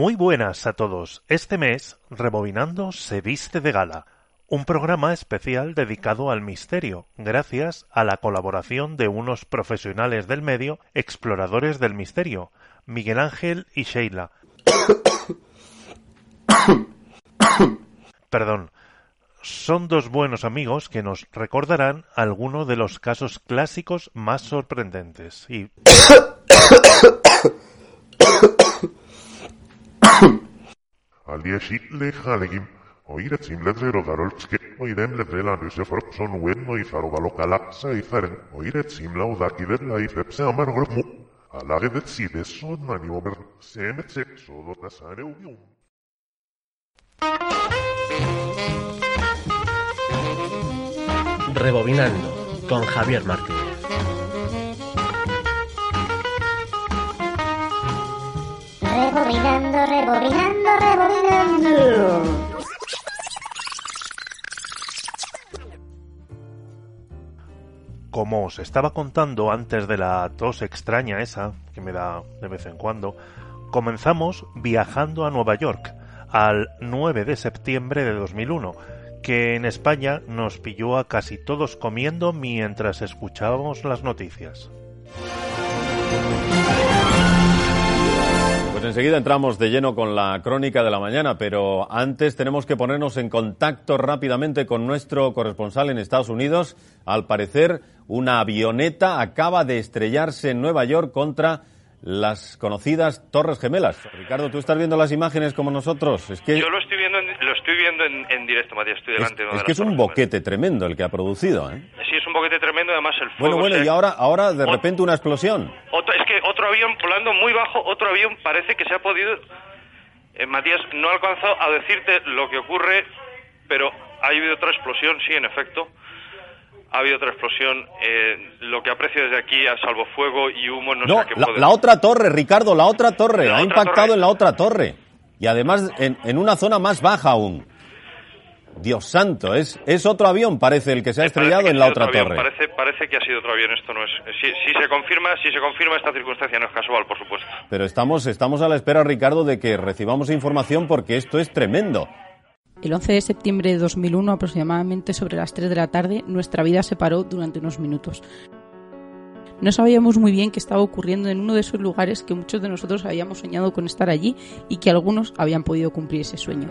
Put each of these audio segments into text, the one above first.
Muy buenas a todos. Este mes, Rebobinando se viste de gala, un programa especial dedicado al misterio, gracias a la colaboración de unos profesionales del medio, exploradores del misterio, Miguel Ángel y Sheila. Perdón. Son dos buenos amigos que nos recordarán algunos de los casos clásicos más sorprendentes y Aldieshit lejalegim, oiretzim letrero daroltzke, oirem letrela nusefrok son uen oizaro balokala, zaizaren, oiretzim laudakidet laizepse amargormu, alagedet zides son maniober, semetze, sodotazare ubium. Rebobinando con Javier Martínez. Como os estaba contando antes de la tos extraña esa, que me da de vez en cuando, comenzamos viajando a Nueva York, al 9 de septiembre de 2001, que en España nos pilló a casi todos comiendo mientras escuchábamos las noticias. Enseguida entramos de lleno con la crónica de la mañana, pero antes tenemos que ponernos en contacto rápidamente con nuestro corresponsal en Estados Unidos. Al parecer, una avioneta acaba de estrellarse en Nueva York contra las conocidas Torres Gemelas. Ricardo, ¿tú estás viendo las imágenes como nosotros? Es que, Yo lo estoy viendo en, lo estoy viendo en, en directo, Matías, estoy es, delante de es de que es un boquete tremendo el que ha producido. ¿eh? Sí, es un boquete tremendo, además el fuego... Bueno, bueno, y ahora, ahora de repente una explosión. Otro, es que otro avión volando muy bajo, otro avión parece que se ha podido... Eh, Matías, no he alcanzado a decirte lo que ocurre, pero ha habido otra explosión, sí, en efecto. Ha habido otra explosión. Eh, lo que aprecio desde aquí a salvo fuego y humo no, No, sé a qué la, puede... la otra torre, Ricardo, la otra torre. La ha otra impactado torre. en la otra torre. Y además en, en una zona más baja aún. Dios santo, es, es otro avión, parece, el que se ha parece estrellado en la otra torre. Parece, parece que ha sido otro avión. Esto no es. Si, si se confirma, si se confirma esta circunstancia no es casual, por supuesto. Pero estamos, estamos a la espera, Ricardo, de que recibamos información porque esto es tremendo. El 11 de septiembre de 2001, aproximadamente sobre las 3 de la tarde, nuestra vida se paró durante unos minutos. No sabíamos muy bien qué estaba ocurriendo en uno de esos lugares que muchos de nosotros habíamos soñado con estar allí y que algunos habían podido cumplir ese sueño.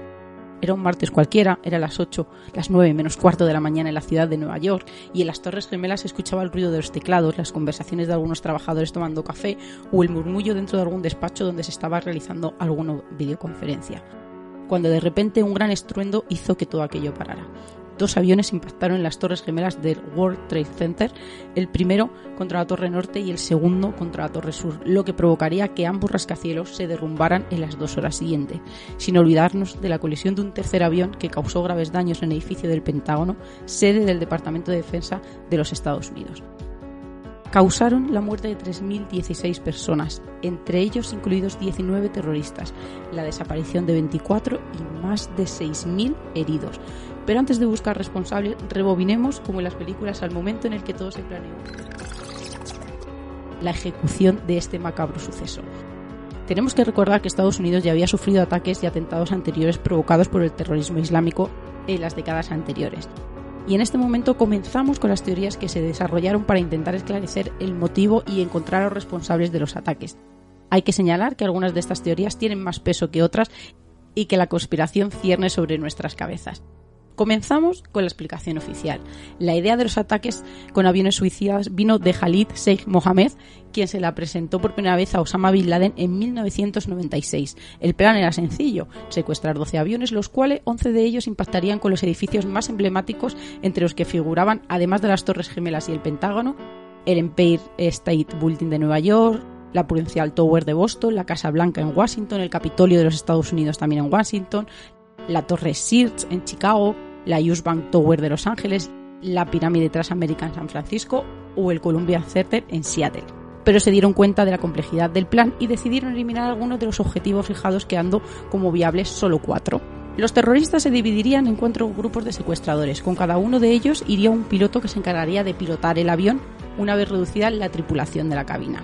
Era un martes cualquiera, era las 8, las 9 menos cuarto de la mañana en la ciudad de Nueva York y en las Torres Gemelas se escuchaba el ruido de los teclados, las conversaciones de algunos trabajadores tomando café o el murmullo dentro de algún despacho donde se estaba realizando alguna videoconferencia cuando de repente un gran estruendo hizo que todo aquello parara. Dos aviones impactaron en las torres gemelas del World Trade Center, el primero contra la torre norte y el segundo contra la torre sur, lo que provocaría que ambos rascacielos se derrumbaran en las dos horas siguientes, sin olvidarnos de la colisión de un tercer avión que causó graves daños en el edificio del Pentágono, sede del Departamento de Defensa de los Estados Unidos causaron la muerte de 3.016 personas, entre ellos incluidos 19 terroristas, la desaparición de 24 y más de 6.000 heridos. Pero antes de buscar responsables, rebobinemos, como en las películas, al momento en el que todo se planeó. La ejecución de este macabro suceso. Tenemos que recordar que Estados Unidos ya había sufrido ataques y atentados anteriores provocados por el terrorismo islámico en las décadas anteriores. Y en este momento comenzamos con las teorías que se desarrollaron para intentar esclarecer el motivo y encontrar a los responsables de los ataques. Hay que señalar que algunas de estas teorías tienen más peso que otras y que la conspiración cierne sobre nuestras cabezas. Comenzamos con la explicación oficial. La idea de los ataques con aviones suicidas vino de Khalid Sheikh Mohammed, quien se la presentó por primera vez a Osama Bin Laden en 1996. El plan era sencillo, secuestrar 12 aviones, los cuales 11 de ellos impactarían con los edificios más emblemáticos entre los que figuraban, además de las Torres Gemelas y el Pentágono, el Empire State Building de Nueva York, la Prudential Tower de Boston, la Casa Blanca en Washington, el Capitolio de los Estados Unidos también en Washington, la Torre Sears en Chicago, la US Bank Tower de Los Ángeles, la Pirámide Transamérica en San Francisco o el Columbia Center en Seattle. Pero se dieron cuenta de la complejidad del plan y decidieron eliminar algunos de los objetivos fijados quedando como viables solo cuatro. Los terroristas se dividirían en cuatro grupos de secuestradores. Con cada uno de ellos iría un piloto que se encargaría de pilotar el avión una vez reducida la tripulación de la cabina.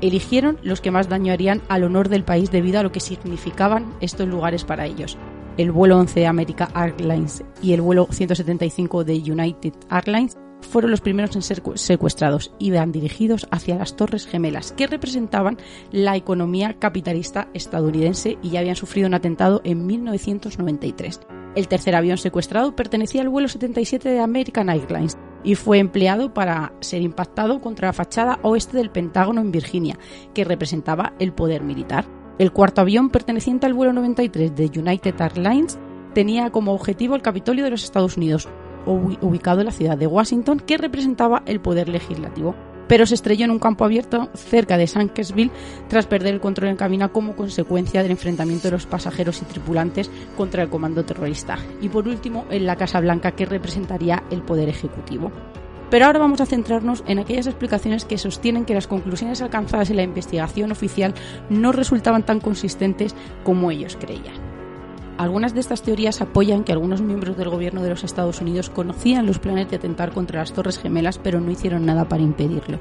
Eligieron los que más daño harían al honor del país debido a lo que significaban estos lugares para ellos. El vuelo 11 de America Airlines y el vuelo 175 de United Airlines fueron los primeros en ser secuestrados y iban dirigidos hacia las Torres Gemelas, que representaban la economía capitalista estadounidense y ya habían sufrido un atentado en 1993. El tercer avión secuestrado pertenecía al vuelo 77 de American Airlines y fue empleado para ser impactado contra la fachada oeste del Pentágono en Virginia, que representaba el poder militar. El cuarto avión perteneciente al vuelo 93 de United Airlines tenía como objetivo el Capitolio de los Estados Unidos, ubicado en la ciudad de Washington, que representaba el poder legislativo. Pero se estrelló en un campo abierto cerca de Sankersville tras perder el control en cabina como consecuencia del enfrentamiento de los pasajeros y tripulantes contra el comando terrorista. Y por último, en la Casa Blanca, que representaría el poder ejecutivo. Pero ahora vamos a centrarnos en aquellas explicaciones que sostienen que las conclusiones alcanzadas en la investigación oficial no resultaban tan consistentes como ellos creían. Algunas de estas teorías apoyan que algunos miembros del gobierno de los Estados Unidos conocían los planes de atentar contra las Torres Gemelas, pero no hicieron nada para impedirlo.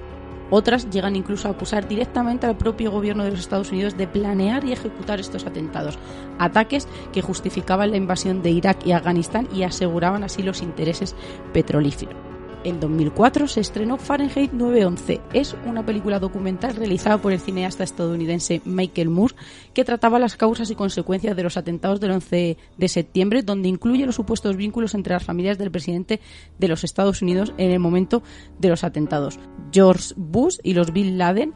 Otras llegan incluso a acusar directamente al propio gobierno de los Estados Unidos de planear y ejecutar estos atentados, ataques que justificaban la invasión de Irak y Afganistán y aseguraban así los intereses petrolíferos en 2004 se estrenó Fahrenheit 911. Es una película documental realizada por el cineasta estadounidense Michael Moore que trataba las causas y consecuencias de los atentados del 11 de septiembre, donde incluye los supuestos vínculos entre las familias del presidente de los Estados Unidos en el momento de los atentados, George Bush y los Bin Laden,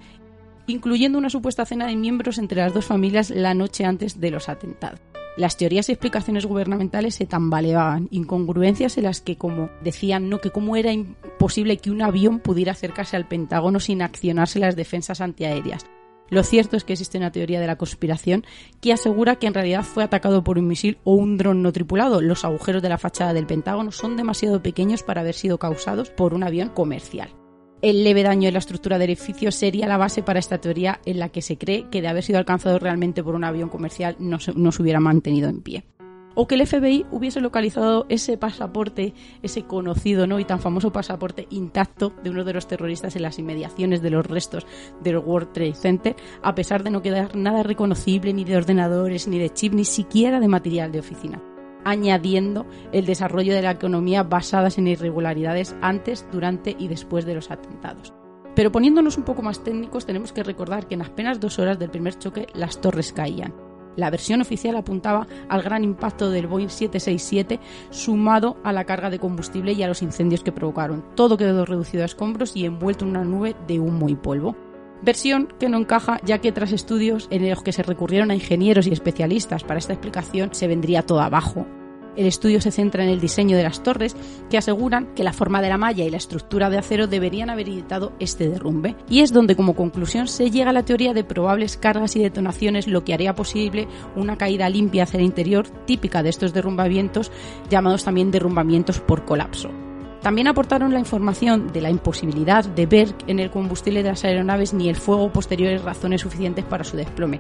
incluyendo una supuesta cena de miembros entre las dos familias la noche antes de los atentados. Las teorías y explicaciones gubernamentales se tambaleaban, incongruencias en las que, como decían, no que cómo era imposible que un avión pudiera acercarse al Pentágono sin accionarse las defensas antiaéreas. Lo cierto es que existe una teoría de la conspiración que asegura que en realidad fue atacado por un misil o un dron no tripulado. Los agujeros de la fachada del Pentágono son demasiado pequeños para haber sido causados por un avión comercial. El leve daño en la estructura del edificio sería la base para esta teoría en la que se cree que de haber sido alcanzado realmente por un avión comercial no se, hubiera mantenido en pie. O que el FBI hubiese localizado ese pasaporte, ese conocido ¿no? y tan famoso pasaporte intacto de uno de los terroristas en las inmediaciones de los restos del World Trade Center, a pesar de no quedar nada reconocible ni de ordenadores, ni de chip, ni siquiera de material de oficina añadiendo el desarrollo de la economía basadas en irregularidades antes, durante y después de los atentados. Pero poniéndonos un poco más técnicos, tenemos que recordar que en apenas dos horas del primer choque las torres caían. La versión oficial apuntaba al gran impacto del Boeing 767 sumado a la carga de combustible y a los incendios que provocaron. Todo quedó reducido a escombros y envuelto en una nube de humo y polvo. Versión que no encaja ya que tras estudios en los que se recurrieron a ingenieros y especialistas para esta explicación se vendría todo abajo. El estudio se centra en el diseño de las torres, que aseguran que la forma de la malla y la estructura de acero deberían haber evitado este derrumbe. Y es donde como conclusión se llega a la teoría de probables cargas y detonaciones, lo que haría posible una caída limpia hacia el interior, típica de estos derrumbamientos, llamados también derrumbamientos por colapso. También aportaron la información de la imposibilidad de ver en el combustible de las aeronaves ni el fuego posteriores razones suficientes para su desplome.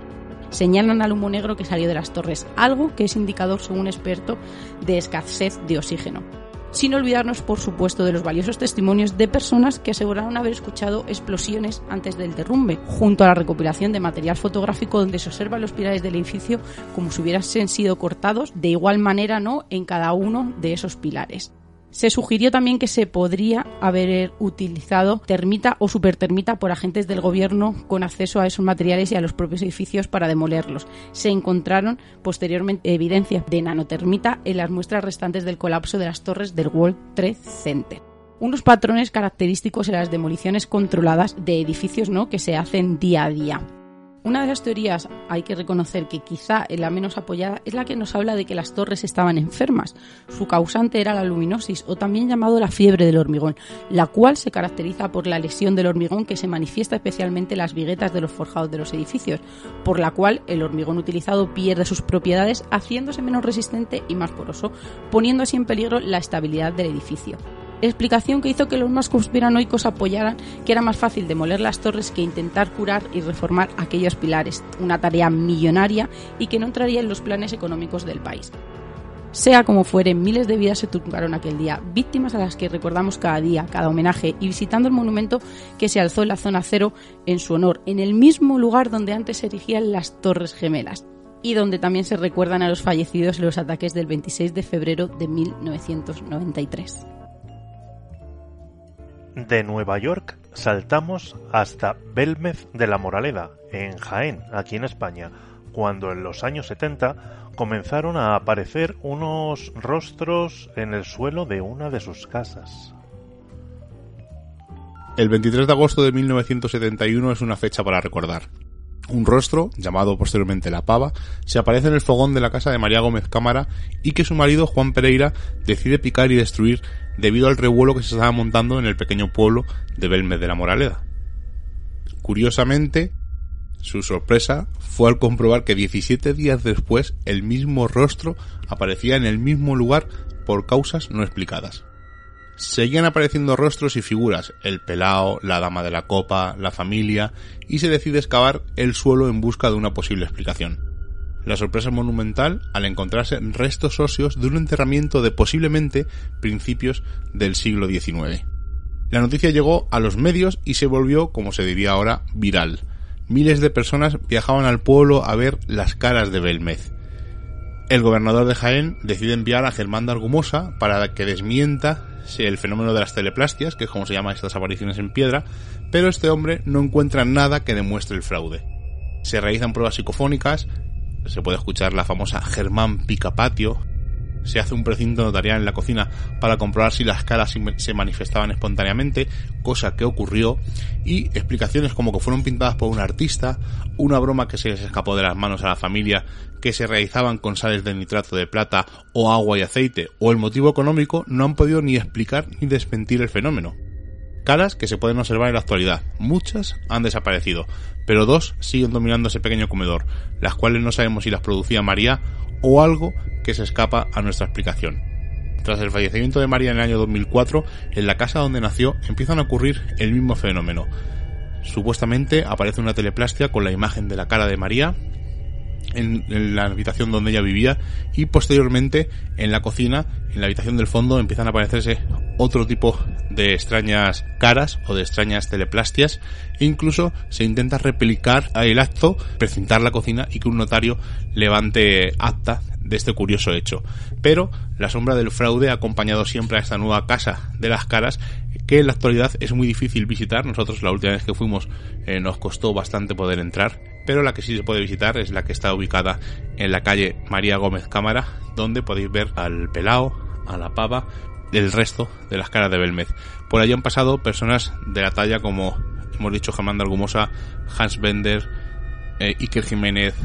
Señalan al humo negro que salió de las torres, algo que es indicador, según un experto, de escasez de oxígeno. Sin olvidarnos, por supuesto, de los valiosos testimonios de personas que aseguraron haber escuchado explosiones antes del derrumbe, junto a la recopilación de material fotográfico donde se observan los pilares del edificio como si hubiesen sido cortados de igual manera no en cada uno de esos pilares. Se sugirió también que se podría haber utilizado termita o supertermita por agentes del gobierno con acceso a esos materiales y a los propios edificios para demolerlos. Se encontraron posteriormente evidencias de nanotermita en las muestras restantes del colapso de las torres del World Trade Center unos patrones característicos en las demoliciones controladas de edificios ¿no? que se hacen día a día. Una de las teorías, hay que reconocer que quizá la menos apoyada, es la que nos habla de que las torres estaban enfermas. Su causante era la luminosis, o también llamado la fiebre del hormigón, la cual se caracteriza por la lesión del hormigón que se manifiesta especialmente en las viguetas de los forjados de los edificios, por la cual el hormigón utilizado pierde sus propiedades haciéndose menos resistente y más poroso, poniendo así en peligro la estabilidad del edificio explicación que hizo que los más conspiranoicos apoyaran que era más fácil demoler las torres que intentar curar y reformar aquellos pilares, una tarea millonaria y que no entraría en los planes económicos del país. Sea como fuere, miles de vidas se turbaron aquel día, víctimas a las que recordamos cada día, cada homenaje y visitando el monumento que se alzó en la zona cero en su honor, en el mismo lugar donde antes se erigían las Torres Gemelas y donde también se recuerdan a los fallecidos en los ataques del 26 de febrero de 1993. De Nueva York saltamos hasta Belmez de la Moraleda, en Jaén, aquí en España, cuando en los años 70 comenzaron a aparecer unos rostros en el suelo de una de sus casas. El 23 de agosto de 1971 es una fecha para recordar. Un rostro, llamado posteriormente La Pava, se aparece en el fogón de la casa de María Gómez Cámara y que su marido Juan Pereira decide picar y destruir debido al revuelo que se estaba montando en el pequeño pueblo de Belmez de la Moraleda. Curiosamente, su sorpresa fue al comprobar que 17 días después el mismo rostro aparecía en el mismo lugar por causas no explicadas. Seguían apareciendo rostros y figuras, el pelao, la dama de la copa, la familia, y se decide excavar el suelo en busca de una posible explicación. La sorpresa monumental al encontrarse restos óseos de un enterramiento de posiblemente principios del siglo XIX. La noticia llegó a los medios y se volvió, como se diría ahora, viral. Miles de personas viajaban al pueblo a ver las caras de Belmez. El gobernador de Jaén decide enviar a Germán de Argumosa para que desmienta el fenómeno de las teleplastias, que es como se llama estas apariciones en piedra, pero este hombre no encuentra nada que demuestre el fraude. Se realizan pruebas psicofónicas, se puede escuchar la famosa Germán Picapatio, se hace un precinto notarial en la cocina para comprobar si las caras se manifestaban espontáneamente, cosa que ocurrió, y explicaciones como que fueron pintadas por un artista, una broma que se les escapó de las manos a la familia, que se realizaban con sales de nitrato de plata o agua y aceite, o el motivo económico, no han podido ni explicar ni desmentir el fenómeno. Caras que se pueden observar en la actualidad. Muchas han desaparecido, pero dos siguen dominando ese pequeño comedor, las cuales no sabemos si las producía María o algo que se escapa a nuestra explicación. Tras el fallecimiento de María en el año 2004, en la casa donde nació empiezan a ocurrir el mismo fenómeno. Supuestamente aparece una teleplastia con la imagen de la cara de María en, la habitación donde ella vivía y posteriormente en la cocina, en la habitación del fondo, empiezan a aparecerse otro tipo de extrañas caras o de extrañas teleplastias e incluso se intenta replicar el acto, precintar la cocina y que un notario levante acta de este curioso hecho. Pero la sombra del fraude ha acompañado siempre a esta nueva casa de las caras que en la actualidad es muy difícil visitar. Nosotros la última vez que fuimos eh, nos costó bastante poder entrar pero la que sí se puede visitar es la que está ubicada en la calle María Gómez Cámara, donde podéis ver al Pelao, a la Pava, el resto de las caras de Belmez. Por allí han pasado personas de la talla como hemos dicho Germán de Argumosa, Hans Bender, eh, Iker Jiménez,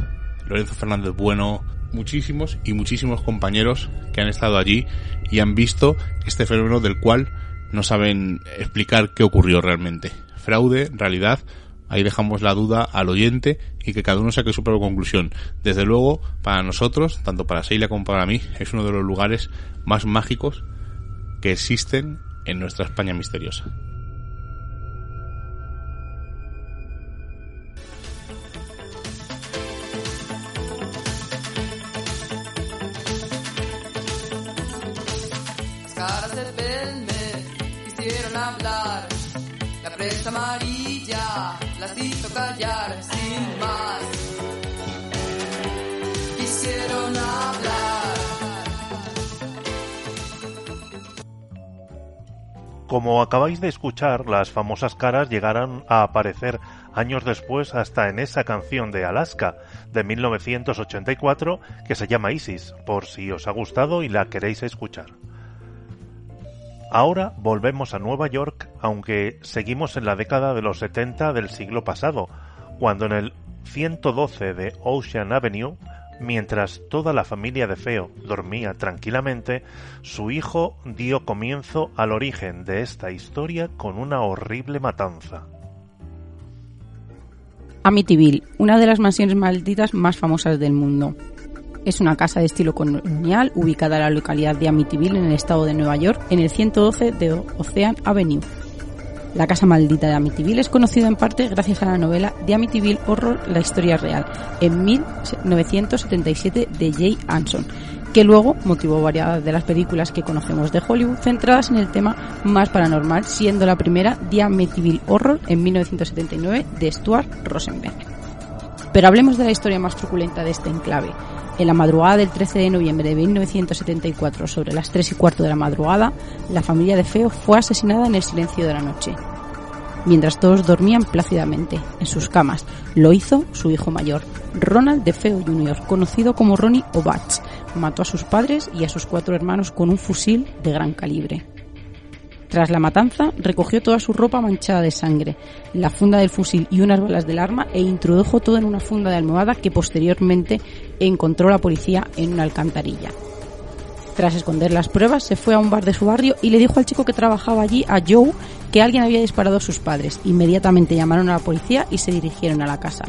Lorenzo Fernández Bueno, muchísimos y muchísimos compañeros que han estado allí y han visto este fenómeno del cual no saben explicar qué ocurrió realmente. Fraude, realidad, ahí dejamos la duda al oyente y que cada uno saque su propia conclusión. Desde luego, para nosotros, tanto para Seila como para mí, es uno de los lugares más mágicos que existen en nuestra España misteriosa. hablar, la Como acabáis de escuchar, las famosas caras llegaron a aparecer años después hasta en esa canción de Alaska de 1984 que se llama Isis, por si os ha gustado y la queréis escuchar. Ahora volvemos a Nueva York, aunque seguimos en la década de los 70 del siglo pasado, cuando en el 112 de Ocean Avenue, mientras toda la familia de Feo dormía tranquilamente, su hijo dio comienzo al origen de esta historia con una horrible matanza. Amityville, una de las mansiones malditas más famosas del mundo. Es una casa de estilo colonial ubicada en la localidad de Amityville en el estado de Nueva York, en el 112 de Ocean Avenue. La casa maldita de Amityville es conocida en parte gracias a la novela The Amityville Horror, la historia real, en 1977 de Jay Anson, que luego motivó varias de las películas que conocemos de Hollywood centradas en el tema más paranormal, siendo la primera The Amityville Horror en 1979 de Stuart Rosenberg. Pero hablemos de la historia más truculenta de este enclave. En la madrugada del 13 de noviembre de 1974, sobre las 3 y cuarto de la madrugada, la familia de Feo fue asesinada en el silencio de la noche mientras todos dormían plácidamente en sus camas. Lo hizo su hijo mayor, Ronald DeFeo Jr., conocido como Ronnie O'Batch. Mató a sus padres y a sus cuatro hermanos con un fusil de gran calibre. Tras la matanza, recogió toda su ropa manchada de sangre, la funda del fusil y unas balas del arma e introdujo todo en una funda de almohada que posteriormente encontró la policía en una alcantarilla. Tras esconder las pruebas, se fue a un bar de su barrio y le dijo al chico que trabajaba allí, a Joe, que alguien había disparado a sus padres. Inmediatamente llamaron a la policía y se dirigieron a la casa.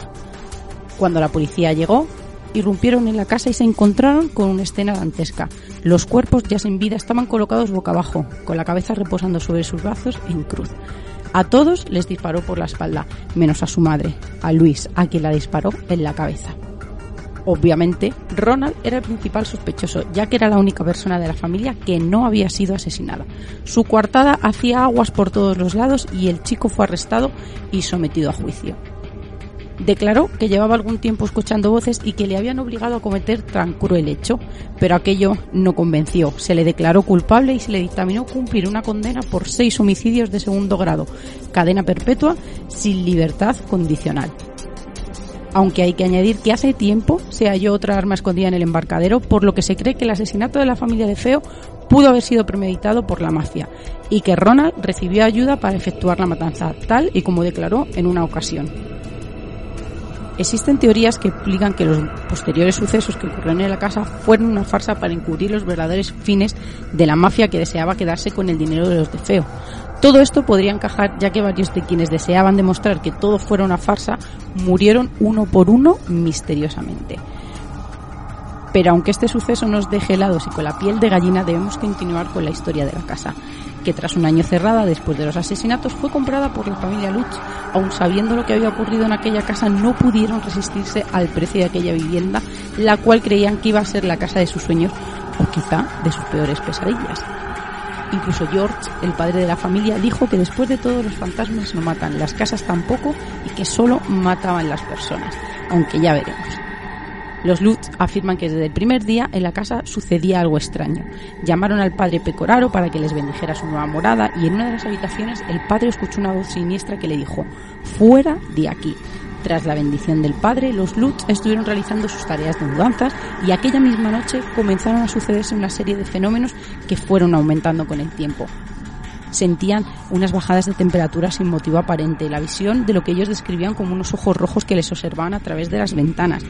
Cuando la policía llegó, irrumpieron en la casa y se encontraron con una escena dantesca. Los cuerpos ya sin vida estaban colocados boca abajo, con la cabeza reposando sobre sus brazos en cruz. A todos les disparó por la espalda, menos a su madre, a Luis, a quien la disparó en la cabeza. Obviamente, Ronald era el principal sospechoso, ya que era la única persona de la familia que no había sido asesinada. Su coartada hacía aguas por todos los lados y el chico fue arrestado y sometido a juicio. Declaró que llevaba algún tiempo escuchando voces y que le habían obligado a cometer tan cruel hecho, pero aquello no convenció. Se le declaró culpable y se le dictaminó cumplir una condena por seis homicidios de segundo grado, cadena perpetua sin libertad condicional aunque hay que añadir que hace tiempo se halló otra arma escondida en el embarcadero, por lo que se cree que el asesinato de la familia de Feo pudo haber sido premeditado por la mafia y que Ronald recibió ayuda para efectuar la matanza, tal y como declaró en una ocasión. Existen teorías que explican que los posteriores sucesos que ocurrieron en la casa fueron una farsa para encubrir los verdaderos fines de la mafia que deseaba quedarse con el dinero de los de Feo, todo esto podría encajar ya que varios de quienes deseaban demostrar que todo fuera una farsa murieron uno por uno misteriosamente. Pero aunque este suceso nos deje helados y con la piel de gallina, debemos continuar con la historia de la casa, que tras un año cerrada después de los asesinatos fue comprada por la familia Lutz. Aun sabiendo lo que había ocurrido en aquella casa, no pudieron resistirse al precio de aquella vivienda, la cual creían que iba a ser la casa de sus sueños o quizá de sus peores pesadillas. Incluso George, el padre de la familia, dijo que después de todo los fantasmas no matan, las casas tampoco y que solo mataban las personas, aunque ya veremos. Los Lutz afirman que desde el primer día en la casa sucedía algo extraño. Llamaron al padre Pecoraro para que les bendijera su nueva morada y en una de las habitaciones el padre escuchó una voz siniestra que le dijo, fuera de aquí. Tras la bendición del padre, los Lutz estuvieron realizando sus tareas de mudanzas y aquella misma noche comenzaron a sucederse una serie de fenómenos que fueron aumentando con el tiempo. Sentían unas bajadas de temperatura sin motivo aparente, la visión de lo que ellos describían como unos ojos rojos que les observaban a través de las ventanas,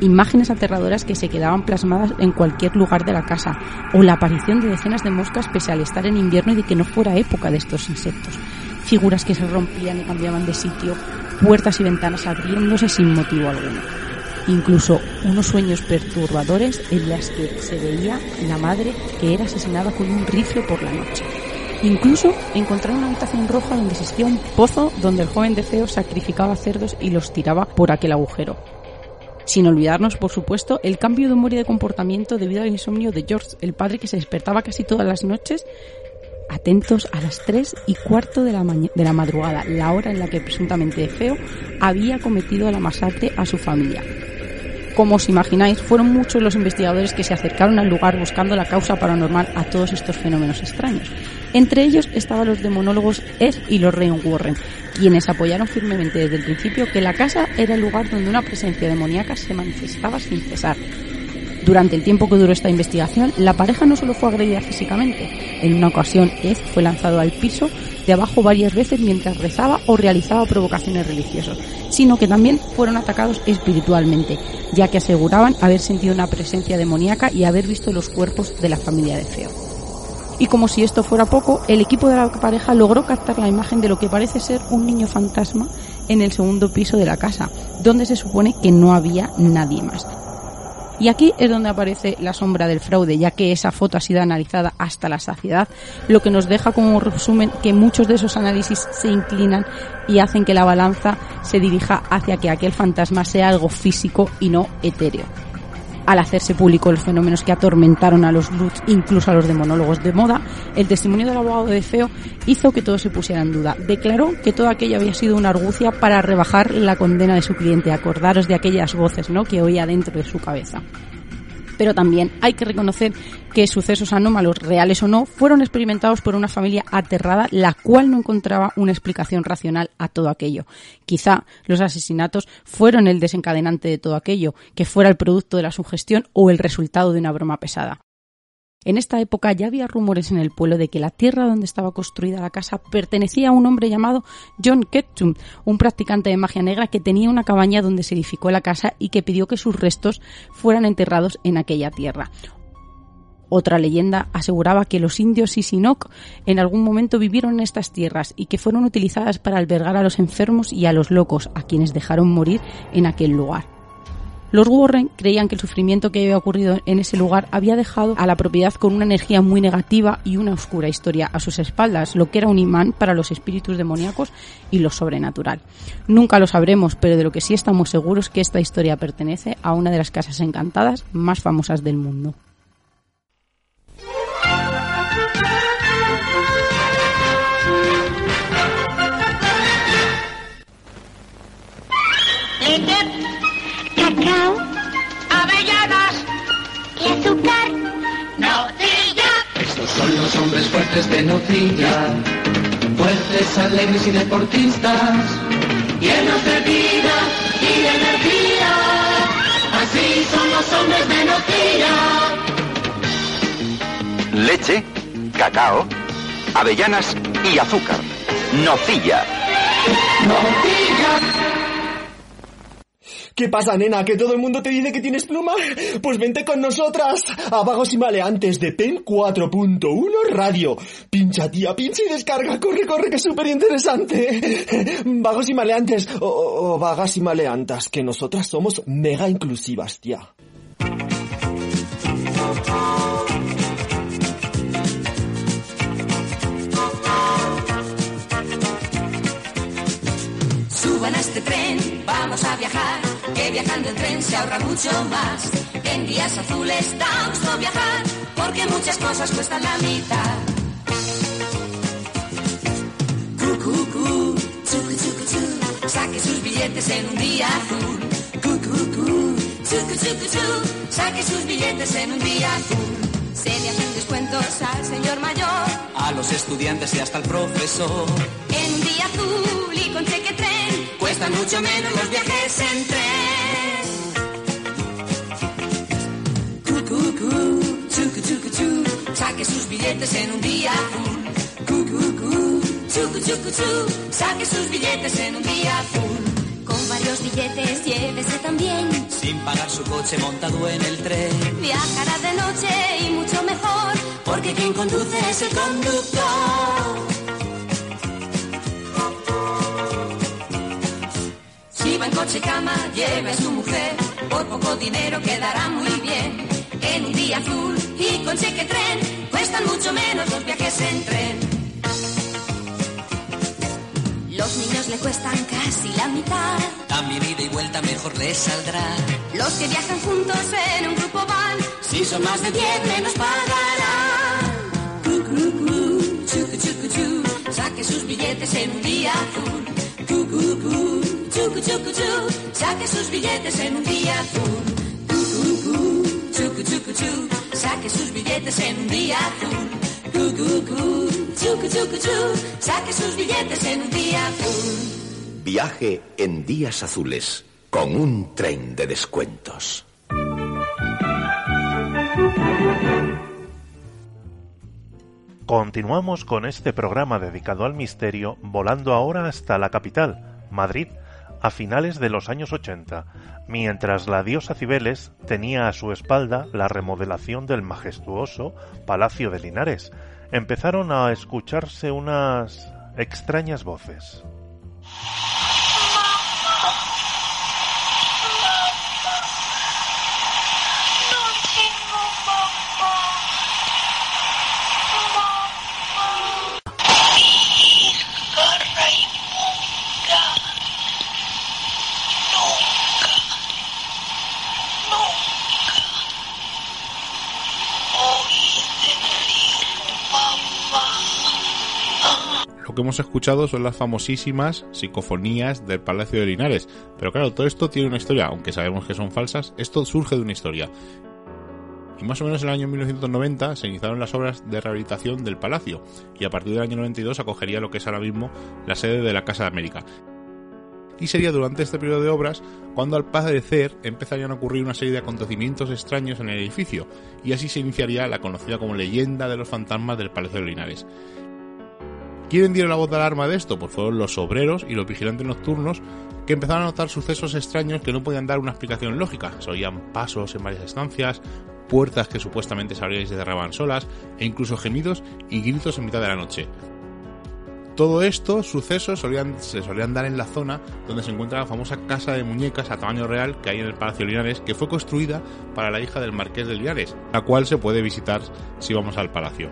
imágenes aterradoras que se quedaban plasmadas en cualquier lugar de la casa, o la aparición de decenas de moscas pese al estar en invierno y de que no fuera época de estos insectos. Figuras que se rompían y cambiaban de sitio, puertas y ventanas abriéndose sin motivo alguno. Incluso unos sueños perturbadores en las que se veía la madre que era asesinada con un rifle por la noche. Incluso encontraron una habitación roja donde existía un pozo donde el joven de Feo sacrificaba cerdos y los tiraba por aquel agujero. Sin olvidarnos, por supuesto, el cambio de humor y de comportamiento debido al insomnio de George, el padre que se despertaba casi todas las noches atentos a las 3 y cuarto de la, de la madrugada, la hora en la que presuntamente Feo había cometido la masacre a su familia. Como os imagináis, fueron muchos los investigadores que se acercaron al lugar buscando la causa paranormal a todos estos fenómenos extraños. Entre ellos estaban los demonólogos Ed y los Rain Warren, quienes apoyaron firmemente desde el principio que la casa era el lugar donde una presencia demoníaca se manifestaba sin cesar, durante el tiempo que duró esta investigación, la pareja no solo fue agredida físicamente. En una ocasión, Ed fue lanzado al piso de abajo varias veces mientras rezaba o realizaba provocaciones religiosas, sino que también fueron atacados espiritualmente, ya que aseguraban haber sentido una presencia demoníaca y haber visto los cuerpos de la familia de Feo. Y como si esto fuera poco, el equipo de la pareja logró captar la imagen de lo que parece ser un niño fantasma en el segundo piso de la casa, donde se supone que no había nadie más. Y aquí es donde aparece la sombra del fraude, ya que esa foto ha sido analizada hasta la saciedad, lo que nos deja como resumen que muchos de esos análisis se inclinan y hacen que la balanza se dirija hacia que aquel fantasma sea algo físico y no etéreo. Al hacerse público los fenómenos que atormentaron a los Lutz, incluso a los demonólogos de moda, el testimonio del abogado de Feo hizo que todo se pusiera en duda. Declaró que todo aquello había sido una argucia para rebajar la condena de su cliente. Acordaros de aquellas voces, ¿no? Que oía dentro de su cabeza pero también hay que reconocer que sucesos anómalos, reales o no, fueron experimentados por una familia aterrada, la cual no encontraba una explicación racional a todo aquello. Quizá los asesinatos fueron el desencadenante de todo aquello, que fuera el producto de la sugestión o el resultado de una broma pesada. En esta época ya había rumores en el pueblo de que la tierra donde estaba construida la casa pertenecía a un hombre llamado John Ketchum, un practicante de magia negra que tenía una cabaña donde se edificó la casa y que pidió que sus restos fueran enterrados en aquella tierra. Otra leyenda aseguraba que los indios Sisinok en algún momento vivieron en estas tierras y que fueron utilizadas para albergar a los enfermos y a los locos, a quienes dejaron morir en aquel lugar. Los Warren creían que el sufrimiento que había ocurrido en ese lugar había dejado a la propiedad con una energía muy negativa y una oscura historia a sus espaldas, lo que era un imán para los espíritus demoníacos y lo sobrenatural. Nunca lo sabremos, pero de lo que sí estamos seguros es que esta historia pertenece a una de las casas encantadas más famosas del mundo. Son los hombres fuertes de Nocilla, fuertes, alegres y deportistas, llenos de vida y de energía. Así son los hombres de Nocilla. Leche, cacao, avellanas y azúcar. Nocilla. Nocilla. ¿Qué pasa, nena? ¿Que todo el mundo te dice que tienes pluma? Pues vente con nosotras a Vagos y Maleantes de PEN 4.1 Radio. Pincha, tía, pincha y descarga. Corre, corre, que es súper interesante. Vagos y Maleantes, o, o- vagas y maleantas, que nosotras somos mega inclusivas, tía. Suban a este tren, vamos a viajar, que viajando en tren se ahorra mucho más. En días azules da gusto viajar, porque muchas cosas cuestan la mitad. Cu, cu, cu, chucu, chucu, chu, saque sus billetes en un día azul. Cu, cu, cu, chucu, chucu, chu, saque sus billetes en un día azul. Se le hacen descuentos al señor mayor A los estudiantes y hasta el profesor. en un día azul y con cheque tren cuestan mucho menos los viajes en tren. Cu, cu, cu, chucu, chucu, chu, saque sus billetes en un día azul. Cu, cu, cu, chucu, chucu, chu, saque sus billetes en un día azul. Con varios billetes llévese también. Sin pagar su coche montado en el tren. Viajará de noche y mucho mejor, porque quien conduce es el conductor. Coche cama, lleve a su mujer, por poco dinero quedará muy bien. En un día azul y con cheque tren, cuestan mucho menos los viajes en tren. Los niños le cuestan casi la mitad. También ida y vuelta mejor les saldrá. Los que viajan juntos en un grupo van, Si son más de 10 menos pagarán. Cu, cu, cu, chucu, chucu, chu, saque sus billetes en un día azul. Cu, cu, cu, chucu, chucu, chu, saque sus billetes en un día azul. Cu, cu, cu, chucu, chucu, chu, saque sus billetes en un día azul. Cu, chucu, chucu, chu, saque sus billetes en un día azul. Viaje en días azules con un tren de descuentos. Continuamos con este programa dedicado al misterio, volando ahora hasta la capital, Madrid, a finales de los años 80, mientras la diosa Cibeles tenía a su espalda la remodelación del majestuoso Palacio de Linares. Empezaron a escucharse unas extrañas voces. Que hemos escuchado son las famosísimas psicofonías del Palacio de Linares. Pero claro, todo esto tiene una historia, aunque sabemos que son falsas, esto surge de una historia. Y más o menos en el año 1990 se iniciaron las obras de rehabilitación del palacio y a partir del año 92 acogería lo que es ahora mismo la sede de la Casa de América. Y sería durante este periodo de obras cuando al parecer empezarían a ocurrir una serie de acontecimientos extraños en el edificio, y así se iniciaría la conocida como leyenda de los fantasmas del Palacio de Linares. ¿Quién dio la voz de alarma de esto? Pues fueron los obreros y los vigilantes nocturnos que empezaron a notar sucesos extraños que no podían dar una explicación lógica. Se oían pasos en varias estancias, puertas que supuestamente se abrían y se cerraban solas, e incluso gemidos y gritos en mitad de la noche. Todo esto, sucesos, solían, se solían dar en la zona donde se encuentra la famosa casa de muñecas a tamaño real que hay en el Palacio Linares, que fue construida para la hija del Marqués de Linares, la cual se puede visitar si vamos al palacio.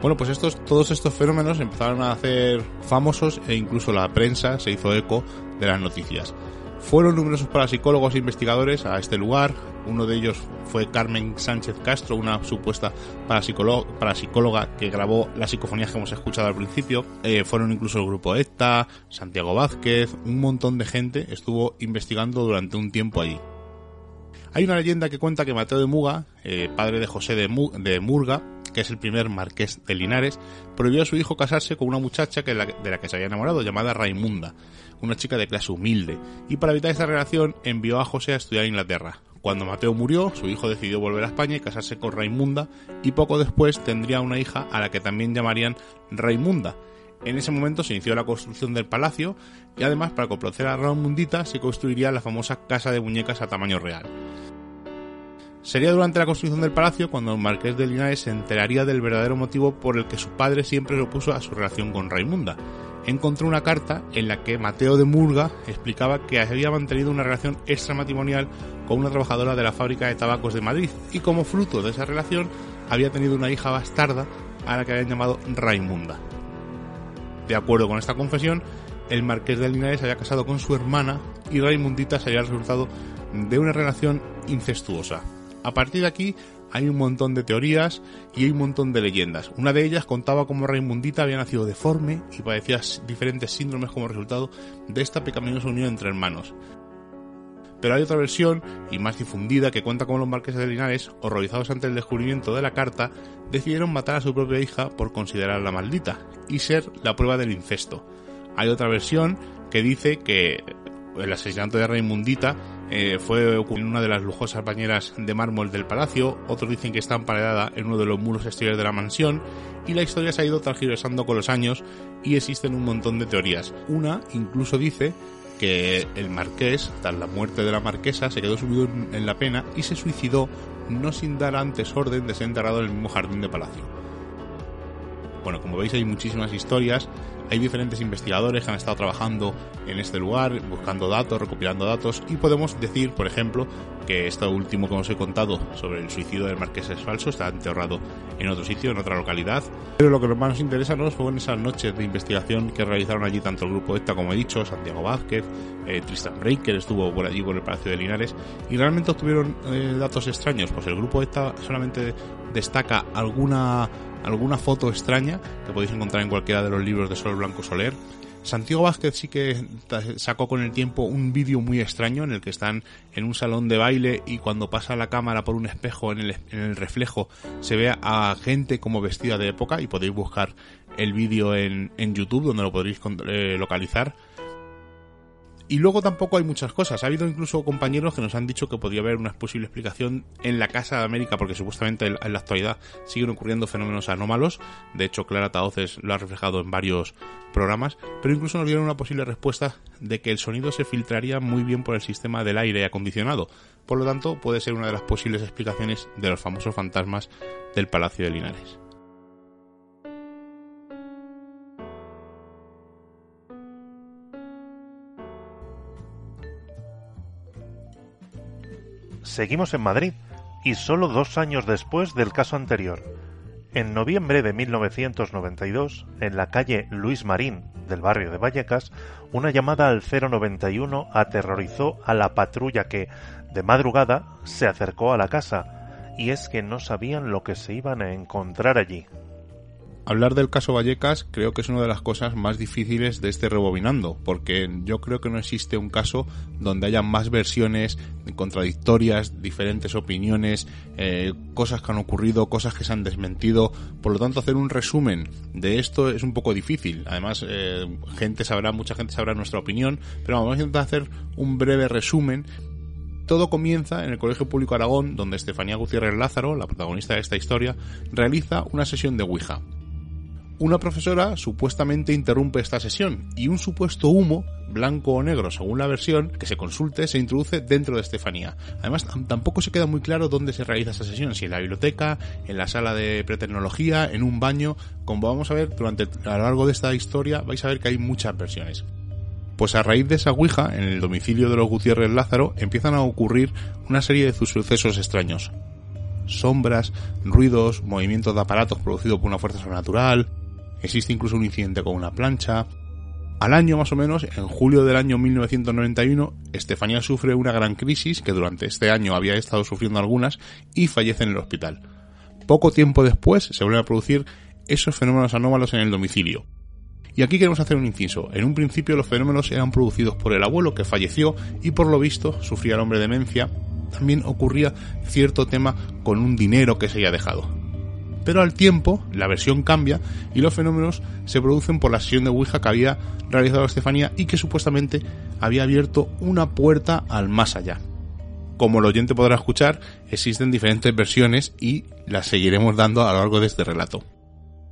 Bueno, pues estos, todos estos fenómenos empezaron a hacer famosos e incluso la prensa se hizo eco de las noticias. Fueron numerosos parapsicólogos e investigadores a este lugar. Uno de ellos fue Carmen Sánchez Castro, una supuesta parapsicóloga que grabó las psicofonías que hemos escuchado al principio. Eh, fueron incluso el grupo ETA, Santiago Vázquez, un montón de gente estuvo investigando durante un tiempo allí. Hay una leyenda que cuenta que Mateo de Muga, eh, padre de José de, de Murga, que es el primer marqués de Linares, prohibió a su hijo casarse con una muchacha que de la que se había enamorado, llamada Raimunda, una chica de clase humilde, y para evitar esta relación envió a José a estudiar en Inglaterra. Cuando Mateo murió, su hijo decidió volver a España y casarse con Raimunda, y poco después tendría una hija a la que también llamarían Raimunda. En ese momento se inició la construcción del palacio y además para complacer a Raimundita se construiría la famosa casa de muñecas a tamaño real. Sería durante la construcción del palacio cuando el marqués de Linares se enteraría del verdadero motivo por el que su padre siempre lo opuso a su relación con Raimunda. Encontró una carta en la que Mateo de Murga explicaba que había mantenido una relación extramatrimonial con una trabajadora de la fábrica de tabacos de Madrid y como fruto de esa relación había tenido una hija bastarda a la que habían llamado Raimunda. De acuerdo con esta confesión, el marqués de Linares había casado con su hermana y Raimundita sería el resultado de una relación incestuosa. A partir de aquí hay un montón de teorías y hay un montón de leyendas. Una de ellas contaba cómo Raimundita había nacido deforme y padecía diferentes síndromes como resultado de esta pecaminosa unión entre hermanos. Pero hay otra versión, y más difundida, que cuenta cómo los marqueses de Linares, horrorizados ante el descubrimiento de la carta, decidieron matar a su propia hija por considerarla maldita y ser la prueba del incesto. Hay otra versión que dice que el asesinato de Raimundita eh, fue en una de las lujosas bañeras de mármol del palacio, otros dicen que está emparedada en uno de los muros exteriores de la mansión, y la historia se ha ido transgiversando con los años y existen un montón de teorías. Una incluso dice que el marqués, tras la muerte de la marquesa, se quedó subido en la pena y se suicidó no sin dar antes orden de ser enterrado en el mismo jardín de palacio. Bueno, como veis hay muchísimas historias, hay diferentes investigadores que han estado trabajando en este lugar, buscando datos, recopilando datos y podemos decir, por ejemplo, que esto último que os he contado sobre el suicidio del marqués es falso, está enterrado en otro sitio, en otra localidad. Pero lo que más nos interesa ¿no? fueron esas noches de investigación que realizaron allí tanto el grupo ETA como he dicho, Santiago Vázquez, eh, Tristan Breaker estuvo por allí por el Palacio de Linares y realmente obtuvieron eh, datos extraños, pues el grupo ETA solamente destaca alguna alguna foto extraña que podéis encontrar en cualquiera de los libros de Sol Blanco Soler. Santiago Vázquez sí que sacó con el tiempo un vídeo muy extraño en el que están en un salón de baile y cuando pasa la cámara por un espejo en el, reflejo se ve a gente como vestida de época y podéis buscar el vídeo en, en YouTube donde lo podréis eh, localizar y luego tampoco hay muchas cosas. Ha habido incluso compañeros que nos han dicho que podría haber una posible explicación en la Casa de América, porque supuestamente en la actualidad siguen ocurriendo fenómenos anómalos. De hecho, Clara Taoces lo ha reflejado en varios programas, pero incluso nos dieron una posible respuesta de que el sonido se filtraría muy bien por el sistema del aire acondicionado. Por lo tanto, puede ser una de las posibles explicaciones de los famosos fantasmas del Palacio de Linares. Seguimos en Madrid, y solo dos años después del caso anterior. En noviembre de 1992, en la calle Luis Marín del barrio de Vallecas, una llamada al 091 aterrorizó a la patrulla que, de madrugada, se acercó a la casa, y es que no sabían lo que se iban a encontrar allí. Hablar del caso Vallecas creo que es una de las cosas más difíciles de este rebobinando, porque yo creo que no existe un caso donde haya más versiones contradictorias, diferentes opiniones, eh, cosas que han ocurrido, cosas que se han desmentido. Por lo tanto, hacer un resumen de esto es un poco difícil. Además, eh, gente sabrá, mucha gente sabrá nuestra opinión, pero vamos a intentar hacer un breve resumen todo comienza en el Colegio Público Aragón, donde Estefanía Gutiérrez Lázaro, la protagonista de esta historia, realiza una sesión de Ouija. Una profesora supuestamente interrumpe esta sesión y un supuesto humo, blanco o negro según la versión que se consulte, se introduce dentro de Estefanía. Además, tampoco se queda muy claro dónde se realiza esta sesión, si en la biblioteca, en la sala de pretecnología, en un baño. Como vamos a ver durante a lo largo de esta historia, vais a ver que hay muchas versiones. Pues a raíz de esa Ouija, en el domicilio de los Gutiérrez Lázaro, empiezan a ocurrir una serie de sucesos extraños. Sombras, ruidos, movimientos de aparatos producidos por una fuerza sobrenatural, existe incluso un incidente con una plancha. Al año más o menos, en julio del año 1991, Estefanía sufre una gran crisis que durante este año había estado sufriendo algunas y fallece en el hospital. Poco tiempo después se vuelven a producir esos fenómenos anómalos en el domicilio. Y aquí queremos hacer un inciso. En un principio los fenómenos eran producidos por el abuelo que falleció y por lo visto sufría el hombre demencia. También ocurría cierto tema con un dinero que se había dejado pero al tiempo la versión cambia y los fenómenos se producen por la sesión de Ouija que había realizado Estefanía y que supuestamente había abierto una puerta al más allá. Como el oyente podrá escuchar, existen diferentes versiones y las seguiremos dando a lo largo de este relato.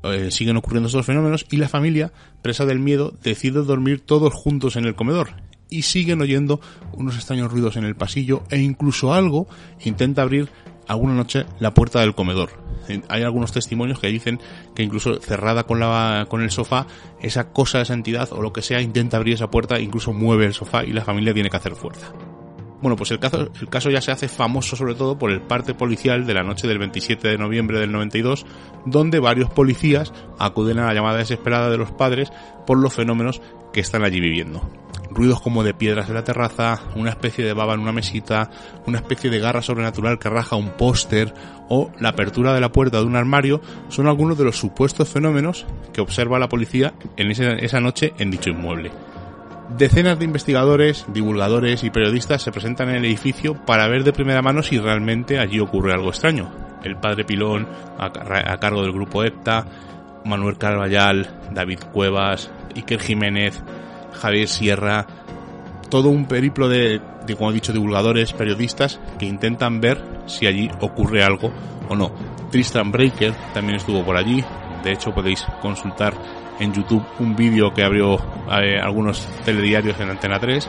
Eh, siguen ocurriendo estos fenómenos y la familia, presa del miedo, decide dormir todos juntos en el comedor y siguen oyendo unos extraños ruidos en el pasillo e incluso algo intenta abrir alguna noche la puerta del comedor. Hay algunos testimonios que dicen que incluso cerrada con, la, con el sofá, esa cosa, esa entidad o lo que sea intenta abrir esa puerta, incluso mueve el sofá y la familia tiene que hacer fuerza. Bueno, pues el caso, el caso ya se hace famoso sobre todo por el parte policial de la noche del 27 de noviembre del 92, donde varios policías acuden a la llamada desesperada de los padres por los fenómenos que están allí viviendo. Ruidos como de piedras en la terraza, una especie de baba en una mesita, una especie de garra sobrenatural que raja un póster o la apertura de la puerta de un armario son algunos de los supuestos fenómenos que observa la policía en esa noche en dicho inmueble. Decenas de investigadores, divulgadores y periodistas se presentan en el edificio para ver de primera mano si realmente allí ocurre algo extraño. El padre Pilón, a, cargo del grupo EPTA, Manuel Carvallal, David Cuevas, Iker Jiménez, Javier Sierra, todo un periplo de, como he dicho, divulgadores, periodistas que intentan ver si allí ocurre algo o no. Tristan Breaker también estuvo por allí. De hecho, podéis consultar en YouTube un vídeo que abrió eh, algunos telediarios en Antena 3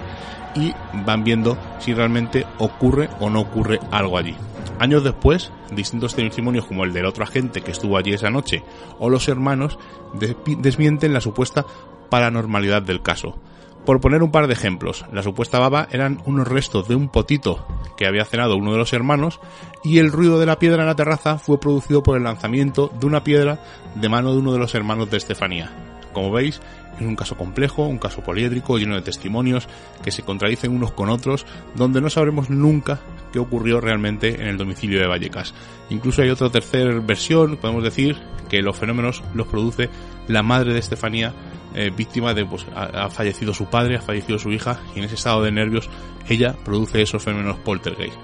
y van viendo si realmente ocurre o no ocurre algo allí. Años después, distintos testimonios como el del otro agente que estuvo allí esa noche o los hermanos desmienten la supuesta paranormalidad del caso. Por poner un par de ejemplos, la supuesta baba eran unos restos de un potito que había cenado uno de los hermanos y el ruido de la piedra en la terraza fue producido por el lanzamiento de una piedra de mano de uno de los hermanos de Estefanía. Como veis, es un caso complejo, un caso poliédrico, lleno de testimonios que se contradicen unos con otros, donde no sabremos nunca qué ocurrió realmente en el domicilio de Vallecas. Incluso hay otra tercera versión, podemos decir, que los fenómenos los produce la madre de Estefanía eh, víctima de, pues, ha, fallecido su padre, ha fallecido su hija, y en ese estado de nervios ella produce esos fenómenos poltergeist.